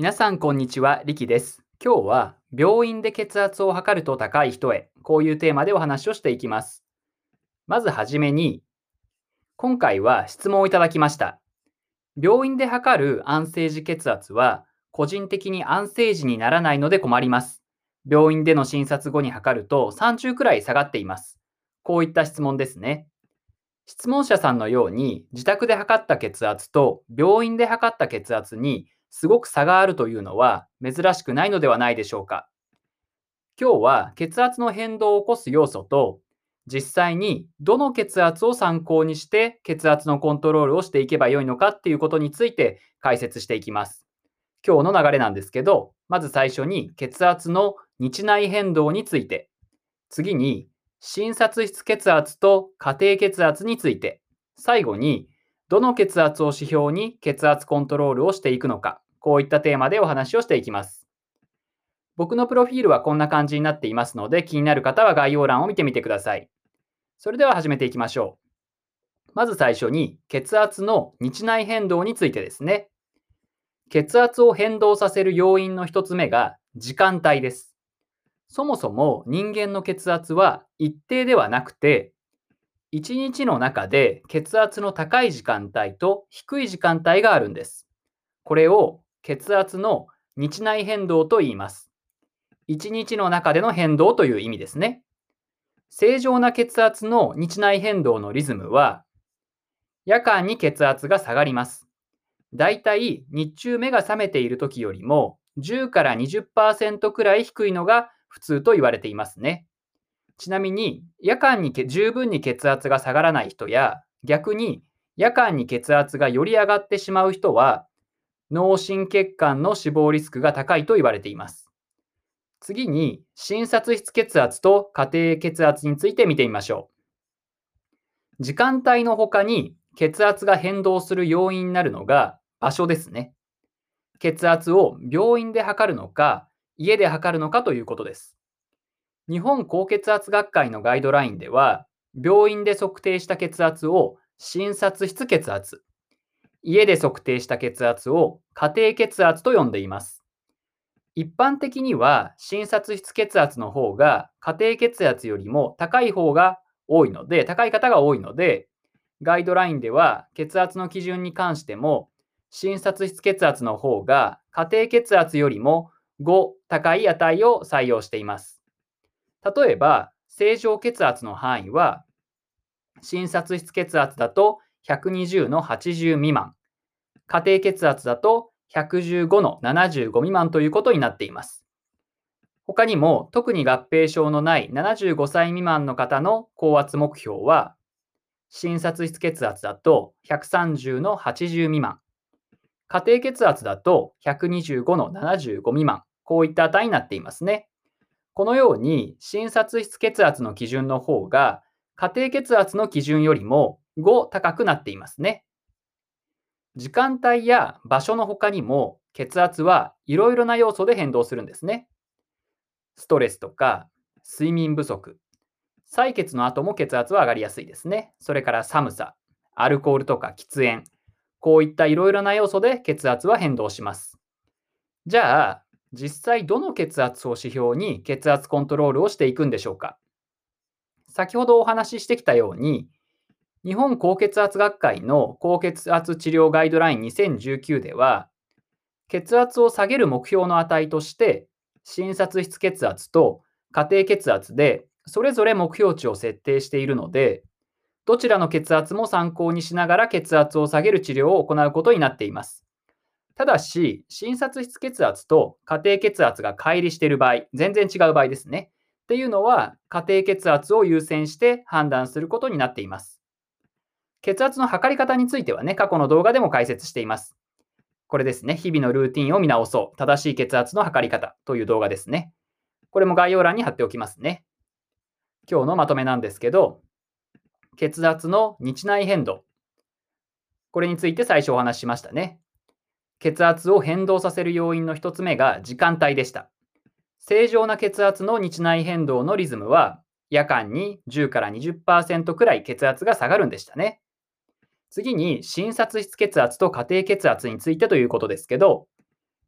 皆さん、こんにちは。リキです。今日は、病院で血圧を測ると高い人へ、こういうテーマでお話をしていきます。まずはじめに、今回は質問をいただきました。病院で測る安静時血圧は、個人的に安静時にならないので困ります。病院での診察後に測ると30くらい下がっています。こういった質問ですね。質問者さんのように自宅で測った血圧と病院で測った血圧にすごく差があるというのは珍しくないのではないでしょうか。今日は血圧の変動を起こす要素と実際にどの血圧を参考にして血圧のコントロールをしていけばよいのかっていうことについて解説していきます。今日の流れなんですけど、まず最初に血圧の日内変動について、次に診察室血圧と家庭血圧について、最後にどの血圧を指標に血圧コントロールをしていくのか、こういったテーマでお話をしていきます。僕のプロフィールはこんな感じになっていますので、気になる方は概要欄を見てみてください。それでは始めていきましょう。まず最初に血圧の日内変動についてですね。血圧を変動させる要因の一つ目が時間帯です。そもそも人間の血圧は一定ではなくて、1日の中で血圧の高い時間帯と低い時間帯があるんです。これを血圧の日内変動と言います。1日の中での変動という意味ですね。正常な血圧の日内変動のリズムは、夜間に血圧が下がります。だいたい日中目が覚めている時よりも10から20%くらい低いのが普通と言われていますね。ちなみに夜間に十分に血圧が下がらない人や逆に夜間に血圧がより上がってしまう人は脳神血管の死亡リスクが高いと言われています。次に診察室血圧と家庭血圧について見てみましょう。時間帯の他に血圧が変動する要因になるのが場所ですね。血圧を病院で測るのか家で測るのかということです。日本高血圧学会のガイドラインでは病院で測定した血圧を診察室血圧、家で測定した血圧を家庭血圧と呼んでいます。一般的には診察室血圧の方が家庭血圧よりも高い方が多いので、高い方が多いので、ガイドラインでは血圧の基準に関しても診察室血圧の方が家庭血圧よりも5高い値を採用しています。例えば、正常血圧の範囲は診察室血圧だと120の80未満、家庭血圧だと115の75未満ということになっています。他にも特に合併症のない75歳未満の方の高圧目標は診察室血圧だと130の80未満、家庭血圧だと125の75未満、こういった値になっていますね。このように診察室血圧の基準の方が家庭血圧の基準よりも5高くなっていますね。時間帯や場所の他にも血圧はいろいろな要素で変動するんですね。ストレスとか睡眠不足、採血の後も血圧は上がりやすいですね。それから寒さ、アルコールとか喫煙、こういったいろいろな要素で血圧は変動します。じゃあ、実際どの血圧を指標に血圧コントロールをしていくんでしょうか？先ほどお話ししてきたように、日本高血圧学会の高血圧治療ガイドライン2019では、血圧を下げる目標の値として、診察室血圧と家庭血圧でそれぞれ目標値を設定しているので、どちらの血圧も参考にしながら血圧を下げる治療を行うことになっています。ただし、診察室血圧と家庭血圧が乖離している場合、全然違う場合ですね。っていうのは、家庭血圧を優先して判断することになっています。血圧の測り方についてはね、過去の動画でも解説しています。これですね、日々のルーティンを見直そう。正しい血圧の測り方という動画ですね。これも概要欄に貼っておきますね。今日のまとめなんですけど、血圧の日内変動。これについて最初お話ししましたね。血圧を変動させる要因の1つ目が時間帯でした。正常な血圧の日内変動のリズムは、夜間に10から20%くらい血圧が下がるんでしたね。次に診察室血圧と家庭血圧についてということですけど、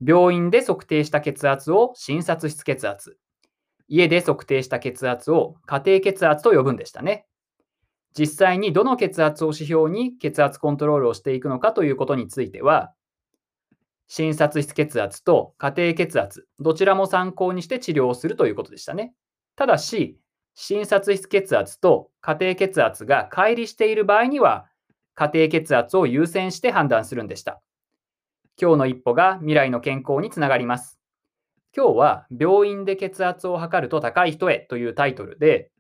病院で測定した血圧を診察室血圧、家で測定した血圧を家庭血圧と呼ぶんでしたね。実際にどの血圧を指標に血圧コントロールをしていくのかということについては、診察室血圧と家庭血圧、どちらも参考にして治療をするということでしたね。ただし、診察室血圧と家庭血圧が乖離している場合には、家庭血圧を優先して判断するんでした。今日の一歩が未来の健康につながります。今日は病院で血圧を測ると高い人へというタイトルで、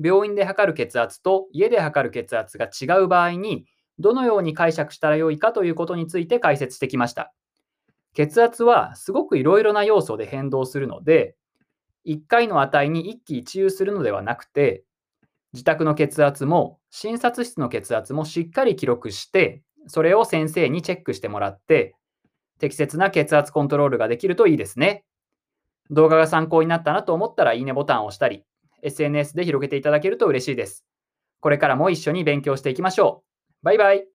病院で測る血圧と家で測る血圧が違う場合に、どのように解釈したらよいかということについて解説してきました。血圧はすごくいろいろな要素で変動するので、1回の値に一喜一憂するのではなくて、自宅の血圧も診察室の血圧もしっかり記録して、それを先生にチェックしてもらって、適切な血圧コントロールができるといいですね。動画が参考になったなと思ったらいいねボタンを押したり、SNS で広げていただけると嬉しいです。これからも一緒に勉強していきましょう。バイバイ。